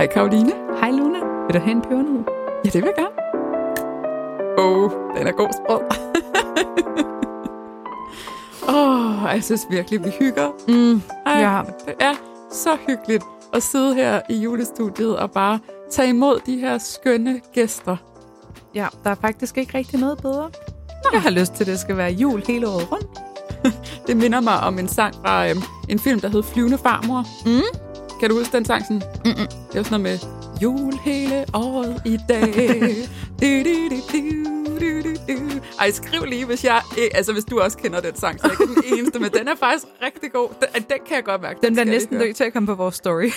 Hej Karoline. Hej Luna. Vil du have en pebernød? Ja, det vil jeg gerne. Åh, oh, den er god sprød. Åh, oh, jeg synes virkelig, vi hygger. Mm, Ej, ja. Det er så hyggeligt at sidde her i julestudiet og bare tage imod de her skønne gæster. ja, der er faktisk ikke rigtig noget bedre. Jeg har lyst til, at det skal være jul hele året rundt. Det minder mig om en sang fra øhm, en film, der hed Flyvende Farmor. Mm. Kan du huske den sang? Sådan? Mm-mm. Det var sådan noget med jul hele året i dag. du, du, du, du, du, du, du. Ej, skriv lige, hvis jeg... eh, Altså, hvis du også kender den sang, så jeg er ikke den eneste, men den er faktisk rigtig god. Den, den kan jeg godt mærke. Den bliver skal jeg næsten nødt til at komme på vores story.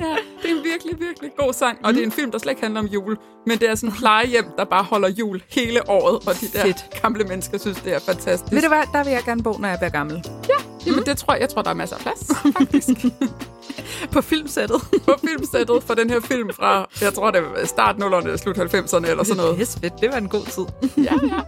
Ja, det er en virkelig, virkelig god sang. Og det er en film, der slet ikke handler om jul. Men det er sådan en plejehjem, der bare holder jul hele året. Og de der Fedt. gamle mennesker synes, det er fantastisk. Ved du hvad, der vil jeg gerne bo, når jeg bliver gammel. Jamen, det tror jeg, jeg tror, der er masser af plads, faktisk. På filmsættet. på filmsættet for den her film fra, jeg tror, det var start 0'erne, slut 90'erne eller sådan noget. Pisse fedt. Det var en god tid. Ja, ja.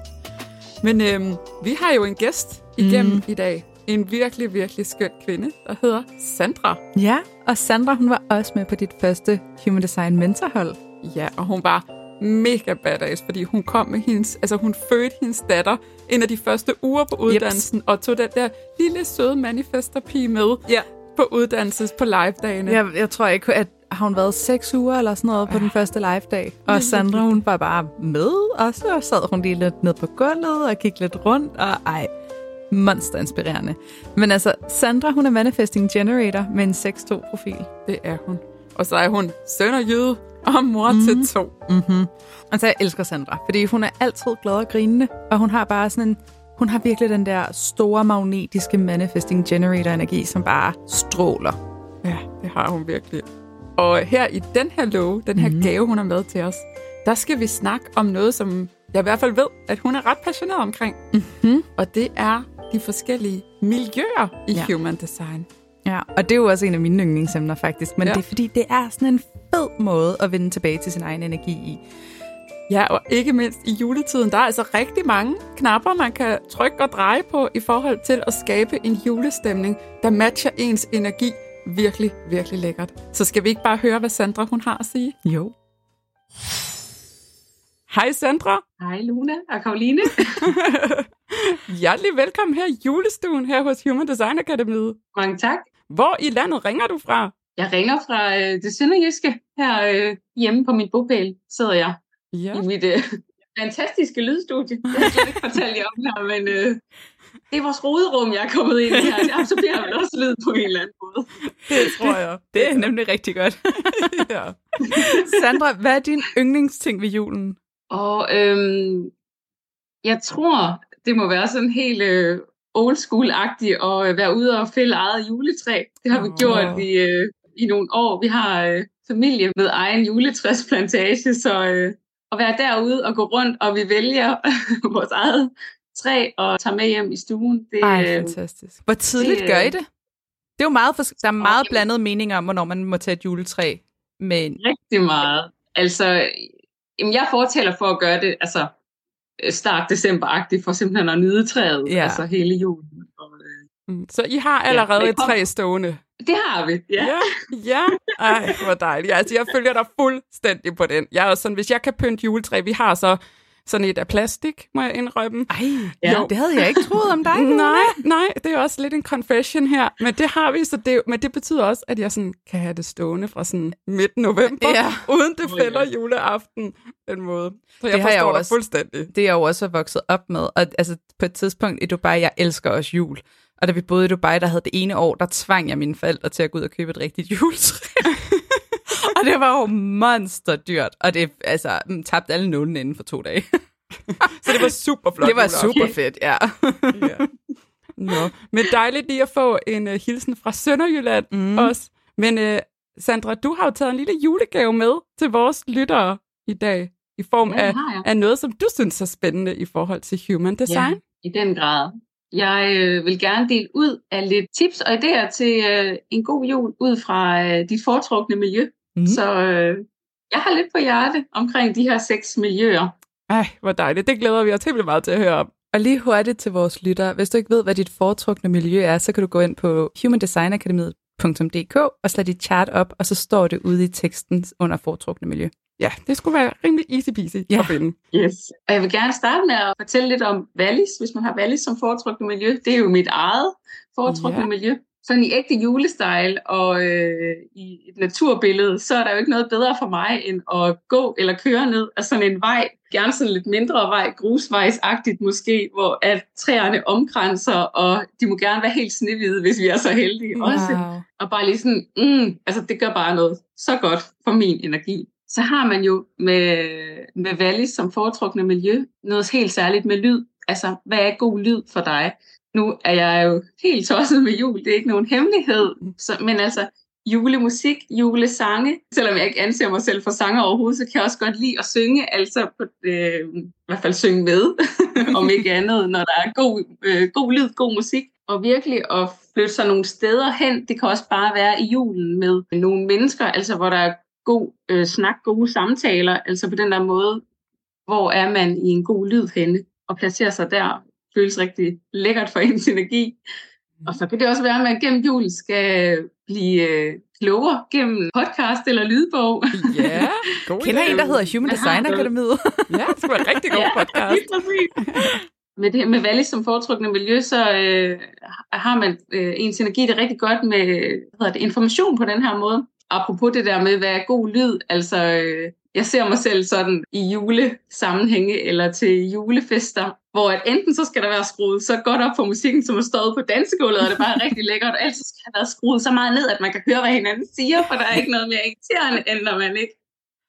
Men øhm, vi har jo en gæst igennem mm. i dag. En virkelig, virkelig skøn kvinde, der hedder Sandra. Ja, og Sandra, hun var også med på dit første Human Design mentorhold. Ja, og hun var mega badass, fordi hun kom med hendes, altså hun fødte hendes datter en af de første uger på uddannelsen, og tog den der lille søde manifesterpige med Ja. på uddannelses på live-dagene. Jeg, jeg tror ikke, at har hun været seks uger eller sådan noget på den første live-dag. Og Sandra, hun var bare med, og så sad hun lige lidt ned på gulvet og kiggede lidt rundt, og ej, monster inspirerende. Men altså, Sandra, hun er Manifesting Generator med en 6-2-profil. Det er hun. Og så er hun søn og mor mm. til to. Mm-hmm. Altså, jeg elsker Sandra, fordi hun er altid glad og grinende, og hun har bare sådan en, hun har virkelig den der store magnetiske Manifesting Generator-energi, som bare stråler. Ja, det har hun virkelig. Og her i den her love, den her mm. gave, hun har med til os, der skal vi snakke om noget, som jeg i hvert fald ved, at hun er ret passioneret omkring. Mm-hmm. Og det er de forskellige miljøer i ja. Human Design. Ja, og det er jo også en af mine yndlingsemner faktisk, men Ja. det er fordi, det er sådan en fed måde at vende tilbage til sin egen energi i. Ja, og ikke mindst i juletiden, der er altså rigtig mange knapper, man kan trykke og dreje på i forhold til at skabe en julestemning, der matcher ens energi virkelig, virkelig lækkert. Så skal vi ikke bare høre, hvad Sandra hun har at sige? Jo. Hej Sandra! Hej Luna og Karoline. Hjertelig velkommen her i julestuen her hos Human Design Akademiet. Mange tak. Hvor i landet ringer du fra? Jeg ringer fra øh, det sønderjyske. Her øh, hjemme på min bopæl sidder jeg Ja. i mit øh, fantastiske lydstudie. Det har jeg slet ikke fortalt jer om her, men øh, det er vores roderum, jeg er kommet ind i her. Det absorberer vel også lyd på en eller anden måde. Det tror jeg. Det er nemlig rigtig godt. ja. Sandra, hvad er din yndlingsting ved julen? Og øhm, jeg tror, det må være sådan helt øh, old school-agtigt at øh, være ude og fælde eget juletræ. Det har vi Åh. gjort i, øh, i nogle år. Vi har øh, familie med egen juletræsplantage, så øh, at være derude og gå rundt, og vi vælger vores eget træ og tager med hjem i stuen. Det, Ej, øh, fantastisk. Hvor tidligt det, gør I øh, det? Det er jo meget, fors- der er meget blandede meninger om, hvornår man må tage et juletræ med en. rigtig meget. Altså, jamen, jeg fortæller for at gøre det altså, øh, start december-agtigt, for simpelthen at nyde træet, Ja. altså hele julen. Og, øh, Mm, Så I har allerede men et træ stående? det har vi, ja. Ja, ja. Ej, hvor dejligt. Ja, Altså, jeg følger dig fuldstændig på den. Jeg er også sådan, hvis jeg kan pynte juletræ, vi har så sådan et af plastik, må jeg indrømme. Ej, Ja. jo. det havde jeg ikke troet om dig. Nej, nej, det er også lidt en confession her, men det har vi, så det, men det betyder også, at jeg sådan kan have det stående fra sådan midt november, Ja. uden det fælder juleaften, den måde. Så jeg Det har jeg forstår dig også. fuldstændig. det er jeg jo også vokset op med. Og altså, på et tidspunkt i Dubai, jeg elsker også jul. Og da vi boede i Dubai, der havde det ene år, der tvang jeg mine forældre til at gå ud og købe et rigtigt juletræ. og det var jo monsterdyrt. Og det altså, mm, tabte alle nullen inden for to dage. Så det var super flot. det var super fedt, ja. Ja. Nå, men dejligt lige at få en uh, hilsen fra Sønderjylland Mm. også. Men uh, Sandra, du har jo taget en lille julegave med til vores lyttere i dag, i form Ja, af, af noget, som du synes er spændende i forhold til human design. I den grad. Jeg øh, vil gerne dele ud af lidt tips og idéer til øh, en god jul ud fra øh, dit foretrukne miljø. Mm. Så øh, jeg har lidt på hjerte omkring de her seks miljøer. Ej, hvor dejligt. Det glæder vi os helt vildt meget til at høre om. Og lige hurtigt til vores lyttere. Hvis du ikke ved, hvad dit foretrukne miljø er, så kan du gå ind på .dk og slå dit chart op, og så står det ude i teksten under foretrukne miljø. Ja, det skulle være rimelig easy peasy Ja. at finde. Yes. Og jeg vil gerne starte med at fortælle lidt om Wallis, hvis man har Wallis som foretrukne miljø. Det er jo mit eget foretrukne ja. miljø. Sådan i ægte julestyle og øh, i et naturbillede, så er der jo ikke noget bedre for mig, end at gå eller køre ned af sådan en vej. Gerne sådan lidt mindre vej, grusvejsagtigt måske, hvor at træerne omkranser, og de må gerne være helt snehvide, hvis vi er så heldige også. Wow. Og bare lige sådan, mm, altså det gør bare noget så godt for min energi. Så har man jo med, med Wallis som foretrukne miljø noget helt særligt med lyd. Altså, hvad er god lyd for dig? Nu er jeg jo helt tosset med jul, det er ikke nogen hemmelighed. Så, men altså, julemusik, julesange. Selvom jeg ikke anser mig selv for sanger overhovedet, så kan jeg også godt lide at synge, altså på, øh, i hvert fald synge med, om ikke andet, når der er god, øh, god lyd, god musik. Og virkelig at flytte sig nogle steder hen, det kan også bare være i julen med nogle mennesker, altså hvor der er god øh, snak, gode samtaler, altså på den der måde, hvor er man i en god lyd henne, og placerer sig der, føles rigtig lækkert for ens energi. Og så kan det også være, at man gennem julen skal blive øh, klogere gennem podcast eller lydbog. Ja, god Kender en, der hedder Human Design. Akademiet? Ja, det skulle være en rigtig god podcast. Lige præcis. med, det, med Wallis som foretrukne miljø, så øh, har man øh, ens energi det er rigtig godt med hvad hedder det, information på den her måde. Apropos det der med, hvad er god lyd, altså øh, jeg ser mig selv sådan i julesammenhænge eller til julefester, hvor at enten så skal der være skruet så godt op for musikken, som er stået på dansegulvet, og det er bare rigtig lækkert, og ellers skal der være skruet så meget ned, at man kan høre, hvad hinanden siger, for der er ikke noget mere irriterende, end når man ikke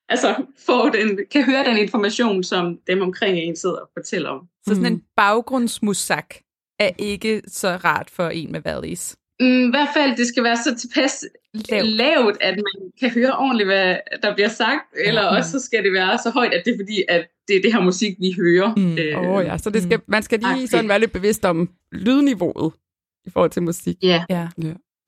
altså, får den, kan høre den information, som dem omkring en sidder og fortæller om. Så sådan Mm. en baggrundsmusak er ikke så rart for en med valleys. Mm, I hvert fald, det skal være så tilpas Lav. lavt, at man kan høre ordentligt, hvad der bliver sagt, eller Ja. også så skal det være så højt, at det er fordi, at det er det her musik, vi hører. Mm. Øh, Åh oh, ja, så det skal, man skal lige Ej, sådan være lidt bevidst om lydniveauet i forhold til musik. ja. Ja.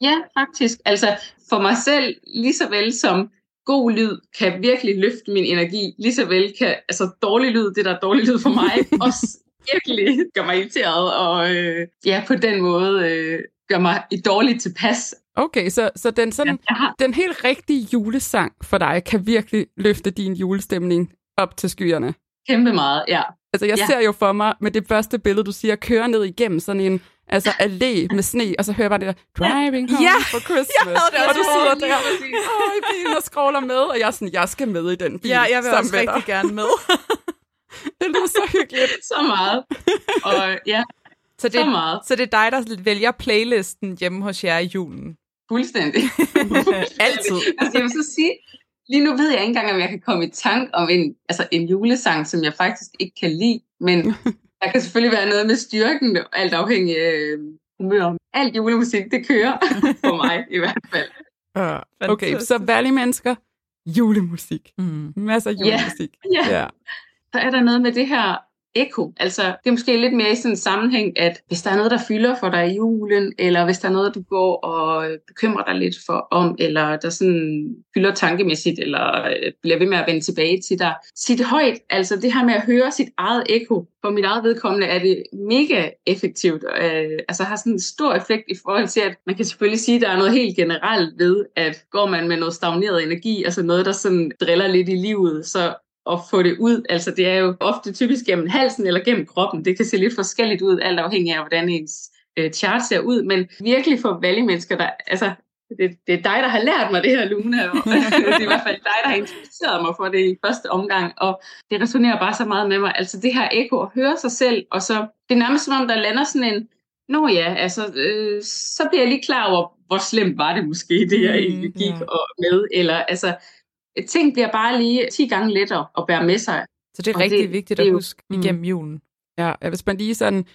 ja, faktisk. Altså for mig selv, lige så vel som god lyd kan virkelig løfte min energi, lige så vel kan altså, dårlig lyd, det der er dårlig lyd for mig, også virkelig gør mig irriteret, og øh, ja, på den måde øh, gør mig i dårligt tilpas. Okay, så, så den, sådan, Jeg har den helt rigtige julesang for dig kan virkelig løfte din julestemning op til skyerne. kæmpe meget, ja. Altså, jeg Ja. ser jo for mig med det første billede, du siger, køre ned igennem sådan en altså, allé med sne, og så hører jeg bare det der, driving home Ja, for Christmas. jeg havde det og du sidder der åh, i bilen og scroller med, og jeg er sådan, jeg skal med i den bil. Ja, jeg vil også med rigtig dig. gerne med. Det lyder så hyggeligt. så meget. Og ja, Så det, så meget. så det er dig, der vælger playlisten hjemme hos jer i julen. Fuldstændig. Altid. altså, jeg vil så sige, lige nu ved jeg ikke engang, om jeg kan komme i tank om en, altså en julesang, som jeg faktisk ikke kan lide, men der kan selvfølgelig være noget med styrken, alt afhængig af øh, humør. Alt julemusik, det kører for mig i hvert fald. Uh, okay, så Valley-mennesker, julemusik. Mm. Masser af julemusik. Ja. Ja. Så er der noget med det her eko. Altså, det er måske lidt mere i sådan en sammenhæng, at hvis der er noget, der fylder for dig i julen, eller hvis der er noget, du går og bekymrer dig lidt for om, eller der sådan fylder tankemæssigt, eller øh, bliver ved med at vende tilbage til dig. Sit højt. Altså, det her med at høre sit eget eko. For mit eget vedkommende er det mega effektivt. Øh, altså, har sådan en stor effekt i forhold til, at man kan selvfølgelig sige, at der er noget helt generelt ved, at går man med noget stagneret energi, altså noget, der sådan driller lidt i livet, så at få det ud. Altså det er jo ofte typisk gennem halsen eller gennem kroppen. Det kan se lidt forskelligt ud, alt afhængig af, hvordan ens øh, chart ser ud. Men virkelig for valgmennesker, der, altså det, det er dig, der har lært mig det her, Luna. Og det er i hvert fald dig, der har introduceret mig for det i første omgang. Og det resonerer bare så meget med mig. Altså det her eko at høre sig selv, og så det er nærmest som om, der lander sådan en, Nå ja, altså, øh, så bliver jeg lige klar over, hvor slemt var det måske, det jeg Mm, egentlig gik og med. Eller altså, ting bliver bare lige 10 gange lettere at bære med sig. Så det er Og rigtig det- vigtigt det at jo- huske Mm. igennem julen. Ja, ja, hvis man lige sådan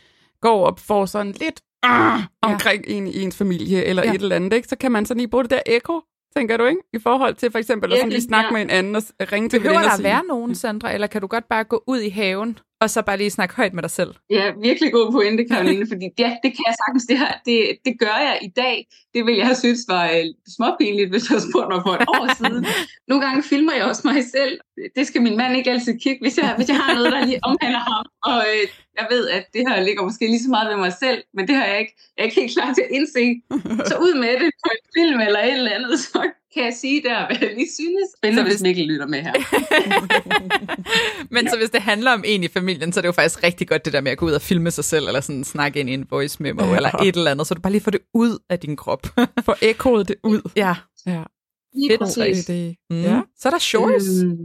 går og får sådan lidt uh, omkring en i ens familie eller Ja. ja. et eller andet, ikke? så kan man sådan lige bruge det der ekko, tænker du, ikke? I forhold til for eksempel at sådan lige snakke ja. med en anden og ringe til Behøver der og sige, være nogen, Sandra, eller kan du godt bare gå ud i haven og så bare lige snakke højt med dig selv. Ja, virkelig god pointe, Karoline, fordi ja, det kan jeg sagtens. Det, her, det, det gør jeg i dag. Det ville jeg have synes var uh, småpinligt, hvis jeg havde spurgt mig for et år siden. Nogle gange filmer jeg også mig selv. Det skal min mand ikke altid kigge, hvis jeg, hvis jeg har noget, der lige omhandler ham. Og uh, jeg ved, at det her ligger måske lige så meget ved mig selv, men det har jeg ikke. Jeg er ikke helt klar til at indse. Så ud med det på en film eller et eller andet, så kan jeg sige der, hvad jeg lige synes. Spændende, hvis Mikkel lytter med her. Men så hvis det handler om en i familien, så er det jo faktisk rigtig godt det der med at gå ud og filme sig selv, eller sådan snakke ind i en voice memo, ja. eller et eller andet, så du bare lige får det ud af din krop. Få ekkoet det ud. Ja. Ja. Lige præcis. Det. Mm. Ja. Så er der shorts. Øhm,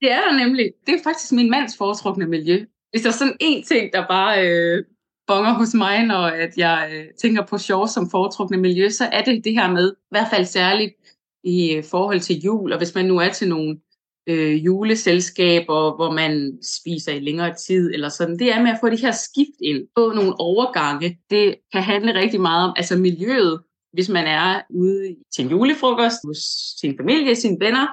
det er der nemlig. Det er faktisk min mands foretrukne miljø. Hvis der er sådan en ting, der bare øh, bonger hos mig, når at jeg øh, tænker på shorts som foretrukne miljø, så er det det her med, i hvert fald særligt i øh, forhold til jul, og hvis man nu er til nogle øh, juleselskaber, hvor man spiser i længere tid, eller sådan, det er med at få det her skift ind, få nogle overgange. Det kan handle rigtig meget om altså miljøet, hvis man er ude til en julefrokost hos sin familie, sine venner,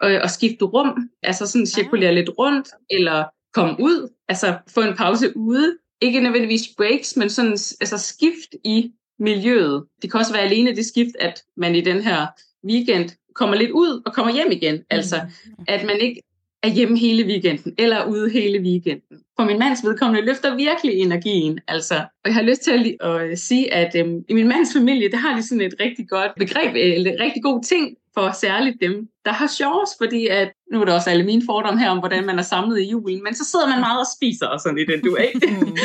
og, og skifte rum, altså sådan cirkulere lidt rundt, eller komme ud, altså få en pause ude. Ikke nødvendigvis breaks, men sådan altså skift i miljøet. Det kan også være alene det skift, at man i den her weekend kommer lidt ud og kommer hjem igen. Altså, at man ikke er hjemme hele weekenden, eller ude hele weekenden. For min mands vedkommende løfter virkelig energien. Altså, og jeg har lyst til at, at sige, at øhm, i min mands familie, der har de sådan et rigtig godt begreb, eller en rigtig god ting for særligt dem, der har sjovs, fordi at, nu er der også alle mine fordomme her om, hvordan man er samlet i julen, men så sidder man meget og spiser og sådan i den du ikke?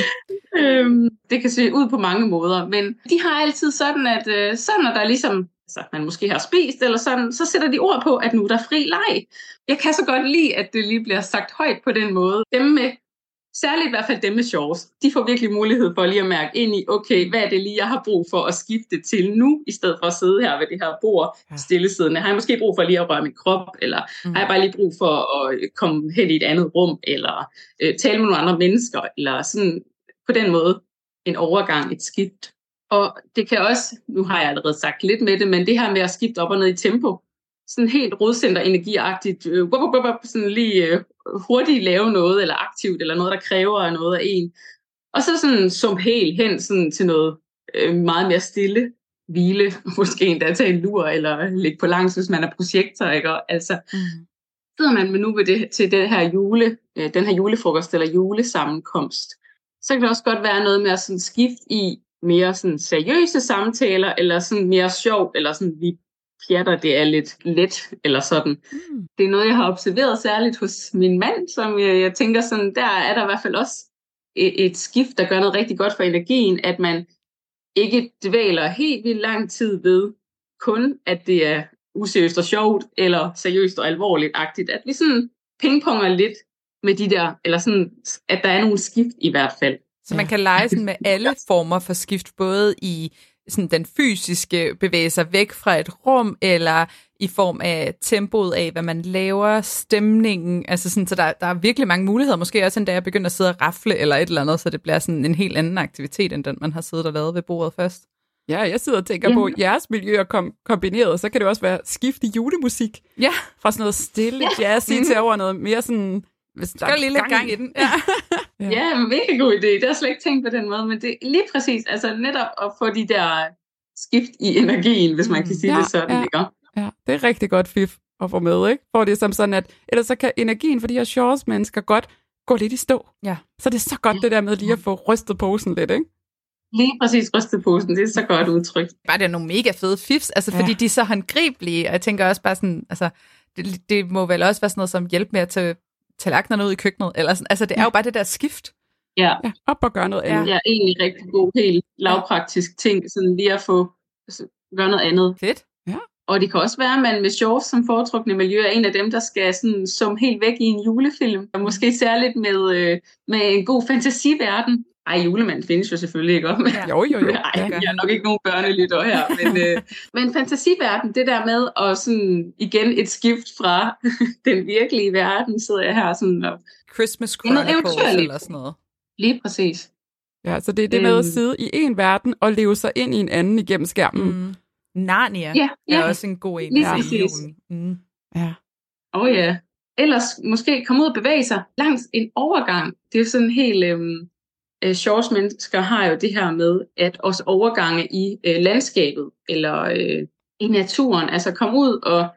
øhm, det kan se ud på mange måder, men de har altid sådan, at øh, så når der ligesom så man måske har spist, eller sådan, så sætter de ord på, at nu er der fri leg. Jeg kan så godt lide, at det lige bliver sagt højt på den måde. Dem med, særligt i hvert fald dem med shorts, de får virkelig mulighed for lige at mærke ind i, okay, hvad er det lige, jeg har brug for at skifte til nu, i stedet for at sidde her ved det her bord stillesiddende. Har jeg måske brug for lige at røre min krop, eller mm. har jeg bare lige brug for at komme hen i et andet rum, eller øh, tale med nogle andre mennesker, eller sådan på den måde en overgang, et skift. Og det kan også, nu har jeg allerede sagt lidt med det, men det her med at skifte op og ned i tempo, sådan helt rodcenter energiagtigt, øh, sådan lige øh, hurtigt lave noget, eller aktivt, eller noget, der kræver noget af en. Og så sådan som helt hen sådan til noget øh, meget mere stille, hvile, måske endda tage en lur, eller ligge på langs, hvis man er projektor, ikke? Altså, mm. sidder man med nu ved det, til den her, jule, øh, den her julefrokost eller julesammenkomst, så kan det også godt være noget med at sådan skifte i, mere sådan seriøse samtaler, eller sådan mere sjov, eller sådan vi pjatter, det er lidt let, eller sådan. Mm. Det er noget, jeg har observeret særligt hos min mand, som jeg, jeg tænker sådan, der er der i hvert fald også et, et skift, der gør noget rigtig godt for energien, at man ikke dvæler helt vildt lang tid ved kun, at det er useriøst og sjovt, eller seriøst og alvorligt-agtigt, at vi sådan pingponger lidt med de der, eller sådan, at der er nogle skift i hvert fald. Så man kan lege sådan med alle former for skift, både i sådan den fysiske bevæge sig væk fra et rum, eller i form af tempoet af, hvad man laver, stemningen. Altså sådan, så der, der er virkelig mange muligheder. Måske også endda jeg begynder at sidde og rafle eller et eller andet, så det bliver sådan en helt anden aktivitet, end den man har siddet og lavet ved bordet først. Ja, jeg sidder og tænker ja. på jeres miljøer kom, kombineret, så kan det også være skift i julemusik. Ja. Fra sådan noget stille ja. jazz mm. til over noget mere sådan hvis der er lige lidt gang, gang i den. Ja. ja. ja, mega god idé. Det har jeg slet ikke tænkt på den måde, men det er lige præcis, altså netop at få de der skift i energien, hvis man kan sige ja, det sådan, ja. ikke? Ja, det er rigtig godt fif at få med, ikke? For det er som sådan, at ellers så kan energien for de her shorts mennesker godt gå lidt i stå. Ja. Så det er så godt ja. det der med lige at få rystet posen lidt, ikke? Lige præcis rystet posen, det er så godt udtryk. Bare det er nogle mega fede fifs, altså ja. fordi de er så håndgribelige, og jeg tænker også bare sådan, altså det, det må vel også være sådan noget som hjælp med at tage tallerkenerne ud i køkkenet. Eller sådan. Altså, det er ja. jo bare det der skift. Ja. ja op og gøre noget andet. Ja, egentlig rigtig god, helt lavpraktisk ting, sådan lige at få altså, gøre noget andet. Fedt. Ja. Og det kan også være, at man med shorts som foretrukne miljø er en af dem, der skal sådan, som helt væk i en julefilm. Og måske særligt med, øh, med en god fantasiverden. Ej, julemanden findes jo selvfølgelig ikke om. Ja. Jo, jo, jo. Ej, jeg er nok ikke nogen børnelytter her. Men, øh, men fantasiverden, det der med at sådan, igen et skift fra den virkelige verden, sidder jeg her sådan og... Christmas Chronicles eller sådan noget. Lige præcis. Ja, så det er det med at øhm. sidde i en verden og leve sig ind i en anden igennem skærmen. Mm. Narnia ja, ja. er også en god en. Lige præcis. Mm. Ja. Åh oh, ja. ellers måske komme ud og bevæge sig langs en overgang. Det er jo sådan helt... Øhm, øh, Shores mennesker har jo det her med, at også overgange i øh, landskabet, eller øh, i naturen, altså komme ud og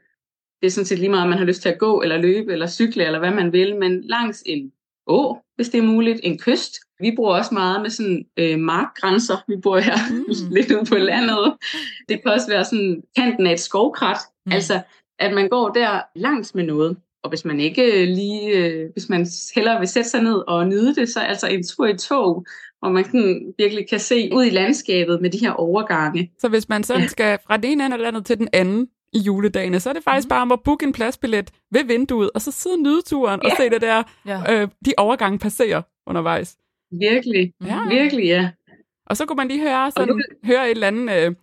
det er sådan set lige meget, om man har lyst til at gå, eller løbe, eller cykle, eller hvad man vil, men langs en å, hvis det er muligt, en kyst. Vi bor også meget med sådan øh, markgrænser. Vi bor her mm. lidt ude på landet. Det kan også være sådan kanten af et skovkrat. Mm. Altså, at man går der langs med noget. Og hvis man ikke lige, øh, hvis man hellere vil sætte sig ned og nyde det, så altså en tur i tog, hvor man sådan virkelig kan se ud i landskabet med de her overgange. Så hvis man sådan ja. skal fra det ene ende af landet til den anden, i juledagene, så er det faktisk mm. bare om at booke en pladsbillet ved vinduet, og så sidde og nyde turen ja. og se det der, ja. øh, de overgange passerer undervejs. Virkelig, ja. virkelig, ja. Og så kunne man lige høre, sådan, du... høre et eller andet øh,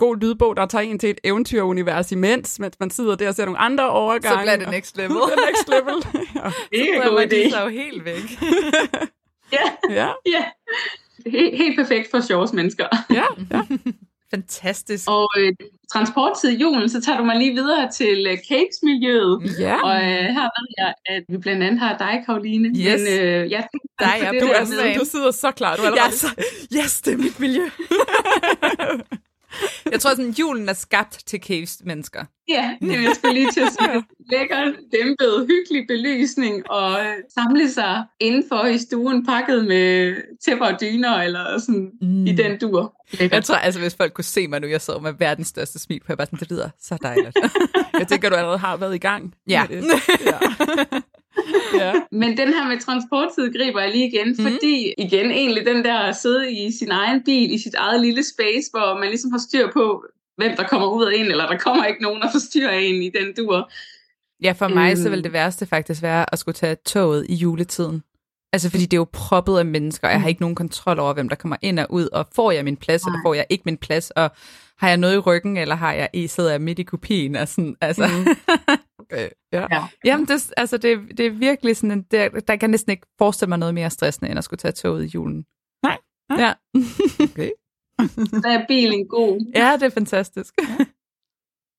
god lydbog, der tager en til et eventyrunivers imens, mens man sidder der og ser nogle andre overgange. Så bliver det next level. the next level. ja. Det er en god idé. Så jo helt væk. ja, ja. ja. Helt, helt perfekt for sjovs mennesker. ja, ja. Fantastisk. Og øh, transporttid i julen, så tager du mig lige videre til øh, cakes-miljøet. Ja. Og øh, her ved jeg, at vi blandt andet har dig, Karoline. Yes. Men, øh, jeg dig, ja, du, er sådan, du sidder så klar. Du er ja, så, yes, det er mit miljø. Jeg tror, at julen er skabt til caves-mennesker. Ja, det jeg skulle lige til at sige. Lækker, dæmpet, hyggelig belysning og samle sig indenfor i stuen pakket med tæpper og dyner eller sådan mm. i den dur. Lækker. Jeg tror, altså hvis folk kunne se mig nu, jeg så med verdens største smil på, jeg bare sådan, det lyder så dejligt. jeg tænker, du allerede har været i gang. Ja. Med det. ja. ja. Men den her med transporttid griber jeg lige igen, mm. fordi igen egentlig den der at sidde i sin egen bil, i sit eget lille space, hvor man ligesom har styr på, hvem der kommer ud af en, eller der kommer ikke nogen, der forstyrrer en i den dur. Ja, for mig så vil øhm. det værste faktisk være at skulle tage toget i juletiden. Altså fordi det er jo proppet af mennesker, og jeg har mm. ikke nogen kontrol over, hvem der kommer ind og ud, og får jeg min plads, Nej. eller får jeg ikke min plads, og har jeg noget i ryggen, eller har jeg i sidder jeg midt i kopien, og sådan, altså. Mm. okay, ja. ja. Jamen, det, altså, det, det er virkelig sådan, en, det, der kan næsten ikke forestille mig noget mere stressende, end at skulle tage toget i julen. Nej. Nej. Ja. okay. Der er bilen god. Ja, det er fantastisk.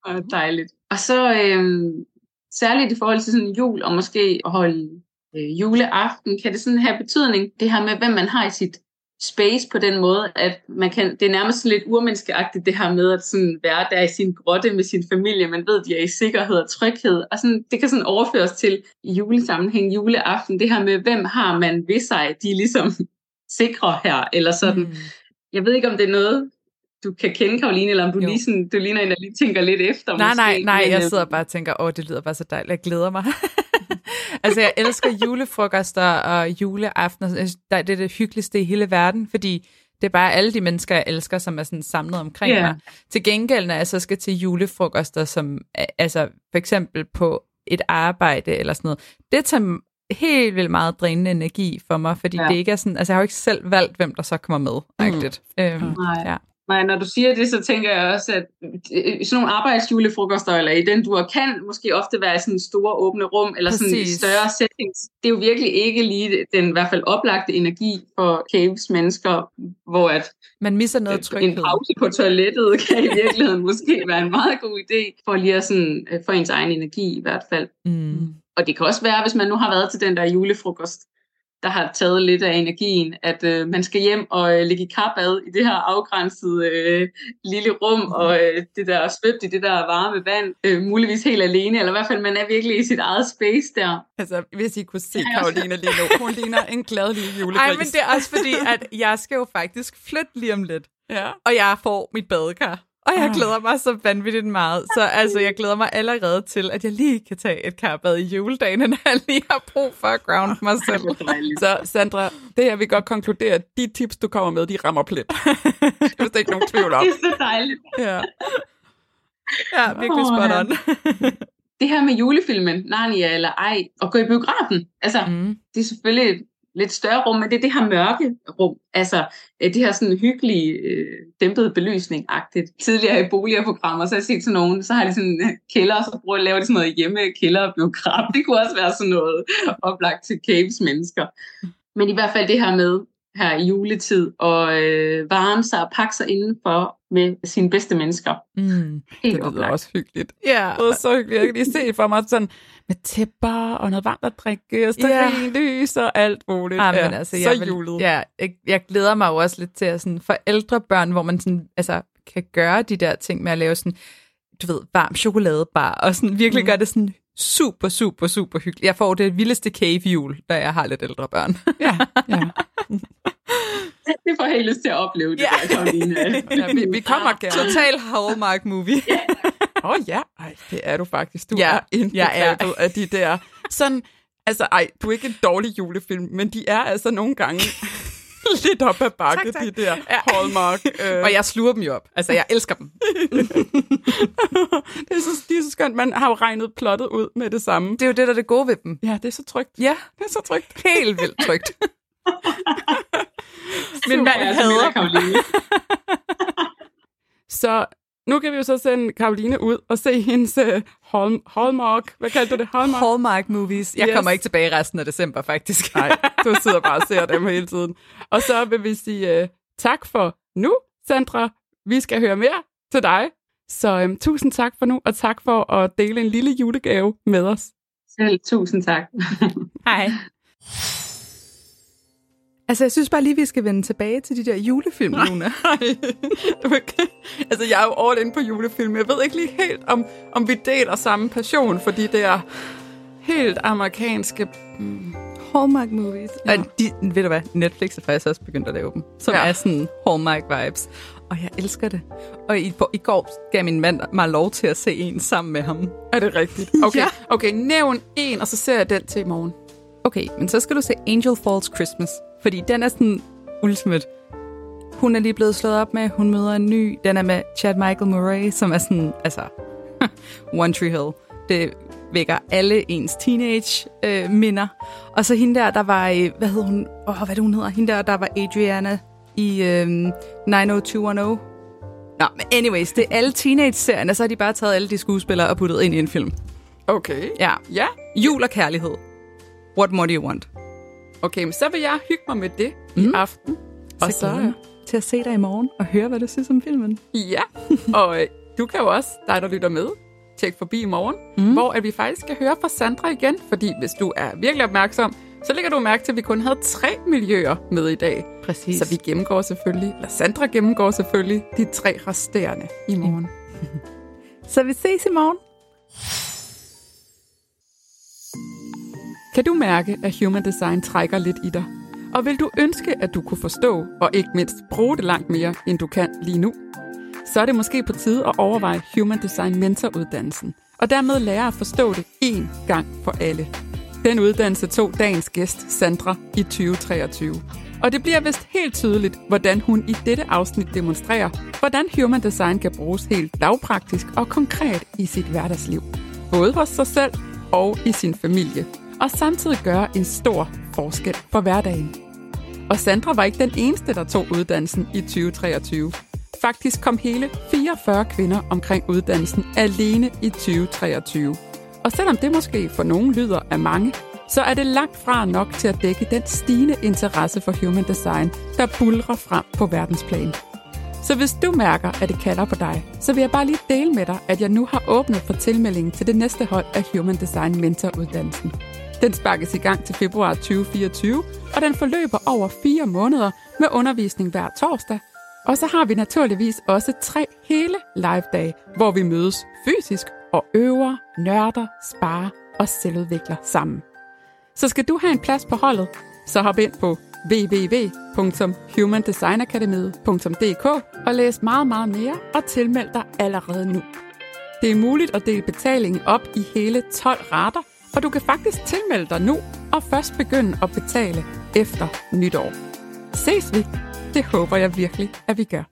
og dejligt. Og så øhm, særligt i forhold til sådan jul, og måske at holde øh, juleaften, kan det sådan have betydning, det her med, hvem man har i sit space på den måde, at man kan, det er nærmest sådan lidt urmenneskeagtigt, det her med at sådan være der i sin grotte med sin familie, man ved, de er i sikkerhed og tryghed, og sådan, det kan sådan overføres til julesammenhæng, juleaften, det her med, hvem har man ved sig, de er ligesom sikre her, eller sådan. Mm. Jeg ved ikke, om det er noget, du kan kende, Karoline, eller om du, lige sådan, du ligner en, der lige tænker lidt efter. Nej, måske. nej, nej, jeg øh, sidder bare og tænker, åh, det lyder bare så dejligt, jeg glæder mig. altså, jeg elsker julefrokoster og juleaftener. Det er det hyggeligste i hele verden, fordi det er bare alle de mennesker, jeg elsker, som er sådan samlet omkring yeah. mig. Til gengæld, når jeg så skal til julefrokoster, som altså for eksempel på et arbejde eller sådan noget, det tager helt vildt meget drænende energi for mig, fordi ja. det ikke er sådan, altså jeg har jo ikke selv valgt, hvem der så kommer med. Mm. Øhm, Nej. Ja. Nej, når du siger det, så tænker jeg også, at sådan nogle arbejdsjulefrokoster, eller i den du kan måske ofte være sådan store åbne rum, eller Præcis. sådan større settings. Det er jo virkelig ikke lige den i hvert fald oplagte energi for caves mennesker, hvor at man misser noget tryghed. En pause på toilettet kan i virkeligheden måske være en meget god idé, for lige at sådan, øh, få ens egen energi i hvert fald. Mm. Og det kan også være, hvis man nu har været til den der julefrokost, der har taget lidt af energien, at øh, man skal hjem og øh, ligge i kappad i det her afgrænsede øh, lille rum, og øh, det der svøbt i det der varme vand, øh, muligvis helt alene, eller i hvert fald man er virkelig i sit eget space der. Altså, hvis I kunne se Karoline lige nu, hun ligner en glad lille julegris. Nej, men det er også fordi, at jeg skal jo faktisk flytte lige om lidt, ja. og jeg får mit badekar. Og jeg ah. glæder mig så vanvittigt meget. Så altså, jeg glæder mig allerede til, at jeg lige kan tage et karbad i juledagen, når jeg lige har brug for at ground mig selv. Så Sandra, det her vi godt konkludere, at de tips, du kommer med, de rammer plet. det er ikke nogen tvivl om. Det er så dejligt. Ja, ja virkelig oh, spot on. det her med julefilmen, Narnia eller ej, og gå i biografen, altså, mm. det er selvfølgelig lidt større rum, men det er det her mørke rum. Altså øh, det her sådan hyggelige, øh, dæmpede belysning-agtigt. Tidligere i boligprogrammer, så har jeg set sådan nogen, så har de sådan øh, en kælder, og så bruger de, laver de sådan noget hjemme kælder og biograf. Det kunne også være sådan noget oplagt til caves mennesker. Men i hvert fald det her med, her i juletid og øh, varme sig og pakke sig indenfor med sine bedste mennesker. Mm. Helt Det lyder oplagt. også hyggeligt. Ja. Det er så hyggeligt. Jeg kan lige se for mig sådan med tæpper og noget varmt at drikke, og lys og alt muligt. Ja, men altså, så jeg vil, julet. Ja, jeg, jeg glæder mig jo også lidt til at sådan forældrebørn, hvor man sådan, altså, kan gøre de der ting med at lave sådan, du ved, varm chokoladebar, og sådan virkelig mm. gøre det sådan super, super, super hyggeligt. Jeg får det vildeste cave-jul, da jeg har lidt ældre børn. ja, ja. Det får jeg helt lyst til at opleve det Ja. der, Karoline. ja vi, vi kommer gerne. Total Hallmark movie. Åh oh, ja, ej, det er du faktisk. Du Ja, er jeg er. indbegrebet af de der. Sådan, altså ej, du er ikke en dårlig julefilm, men de er altså nogle gange lidt op ad bakke, Tak, tak. de der Hallmark. Øh, og jeg sluger dem jo op. Altså, jeg elsker dem. det, er så, det er så skønt, man har jo regnet plottet ud med det samme. Det er jo det, der er det gode ved dem. Ja, det er så trygt. Ja, Det er så trygt. helt vildt trygt. Min mand hader Karoline. Så nu kan vi jo så sende Karoline ud og se hendes uh, hall, Hallmark. Hvad kaldte du det? Hallmark? Hallmark movies. Jeg Yes. kommer ikke tilbage resten af december, faktisk. Nej, du sidder bare og ser dem hele tiden. Og så vil vi sige uh, tak for nu, Sandra. Vi skal høre mere til dig. Så um, tusind tak for nu, og tak for at dele en lille julegave med os. Selv tusind tak. Hej. Altså, jeg synes bare lige, vi skal vende tilbage til de der julefilm, Luna. Nej, du er ikke... Altså, jeg er jo all in på julefilm. Jeg ved ikke lige helt, om, om vi deler samme passion for de der helt amerikanske... Mm, Hallmark movies. Ja. Og de, ved du hvad, Netflix er faktisk også begyndt at lave dem, som Ja. er sådan Hallmark vibes. Og jeg elsker det. Og i, i går gav min mand mig lov til at se en sammen med ham. er det rigtigt? Okay, Ja. okay nævn en, og så ser jeg den til i morgen. Okay, men så skal du se Angel Falls Christmas. Fordi den er sådan ultimate. Hun er lige blevet slået op med, hun møder en ny. Den er med Chad Michael Murray, som er sådan, altså, One Tree Hill. Det vækker alle ens teenage øh, minder. Og så hende der, der var, hvad hed hun? Åh, hvad er det, hun hedder? Hende der, der var Adriana i øh, 90210. Nå, men anyways, det er alle teenage-serierne, så har de bare taget alle de skuespillere og puttet ind i en film. Okay. Ja, Ja, jul og kærlighed. What more do you want? okay, men så vil jeg hygge mig med det mm. i Mm. aften. Og Så så, til at se dig i morgen og høre, hvad du synes om filmen. ja, og øh, du kan jo også, dig der lytter med, tjek forbi i morgen, mm. Mm. hvor at vi faktisk skal høre fra Sandra igen, fordi hvis du er virkelig opmærksom, så lægger du mærke til, at vi kun havde tre miljøer med i dag. Præcis. Så vi gennemgår selvfølgelig, eller Sandra gennemgår selvfølgelig, de tre resterende i morgen. så vi ses i morgen. Kan du mærke, at human design trækker lidt i dig? Og vil du ønske, at du kunne forstå, og ikke mindst bruge det langt mere, end du kan lige nu? Så er det måske på tide at overveje Human Design Mentoruddannelsen, og dermed lære at forstå det én gang for alle. Den uddannelse tog dagens gæst, Sandra, i 2023. Og det bliver vist helt tydeligt, hvordan hun i dette afsnit demonstrerer, hvordan Human Design kan bruges helt lavpraktisk og konkret i sit hverdagsliv. Både hos sig selv og i sin familie. Og samtidig gøre en stor forskel for hverdagen. Og Sandra var ikke den eneste, der tog uddannelsen i 2023. Faktisk kom hele 44 kvinder omkring uddannelsen alene i 2023. Og selvom det måske for nogen lyder af mange, så er det langt fra nok til at dække den stigende interesse for human design, der bulrer frem på verdensplan. Så hvis du mærker, at det kalder på dig, så vil jeg bare lige dele med dig, at jeg nu har åbnet for tilmeldingen til det næste hold af Human Design Mentoruddannelsen. Den sparkes i gang til februar 2024, og den forløber over fire måneder med undervisning hver torsdag. Og så har vi naturligvis også tre hele live-dage, hvor vi mødes fysisk og øver, nørder, sparer og selvudvikler sammen. Så skal du have en plads på holdet, så hop ind på www.humandesignacademy.dk og læs meget, meget mere og tilmeld dig allerede nu. Det er muligt at dele betalingen op i hele 12 rater, og du kan faktisk tilmelde dig nu og først begynde at betale efter nytår. Ses vi? Det håber jeg virkelig, at vi gør.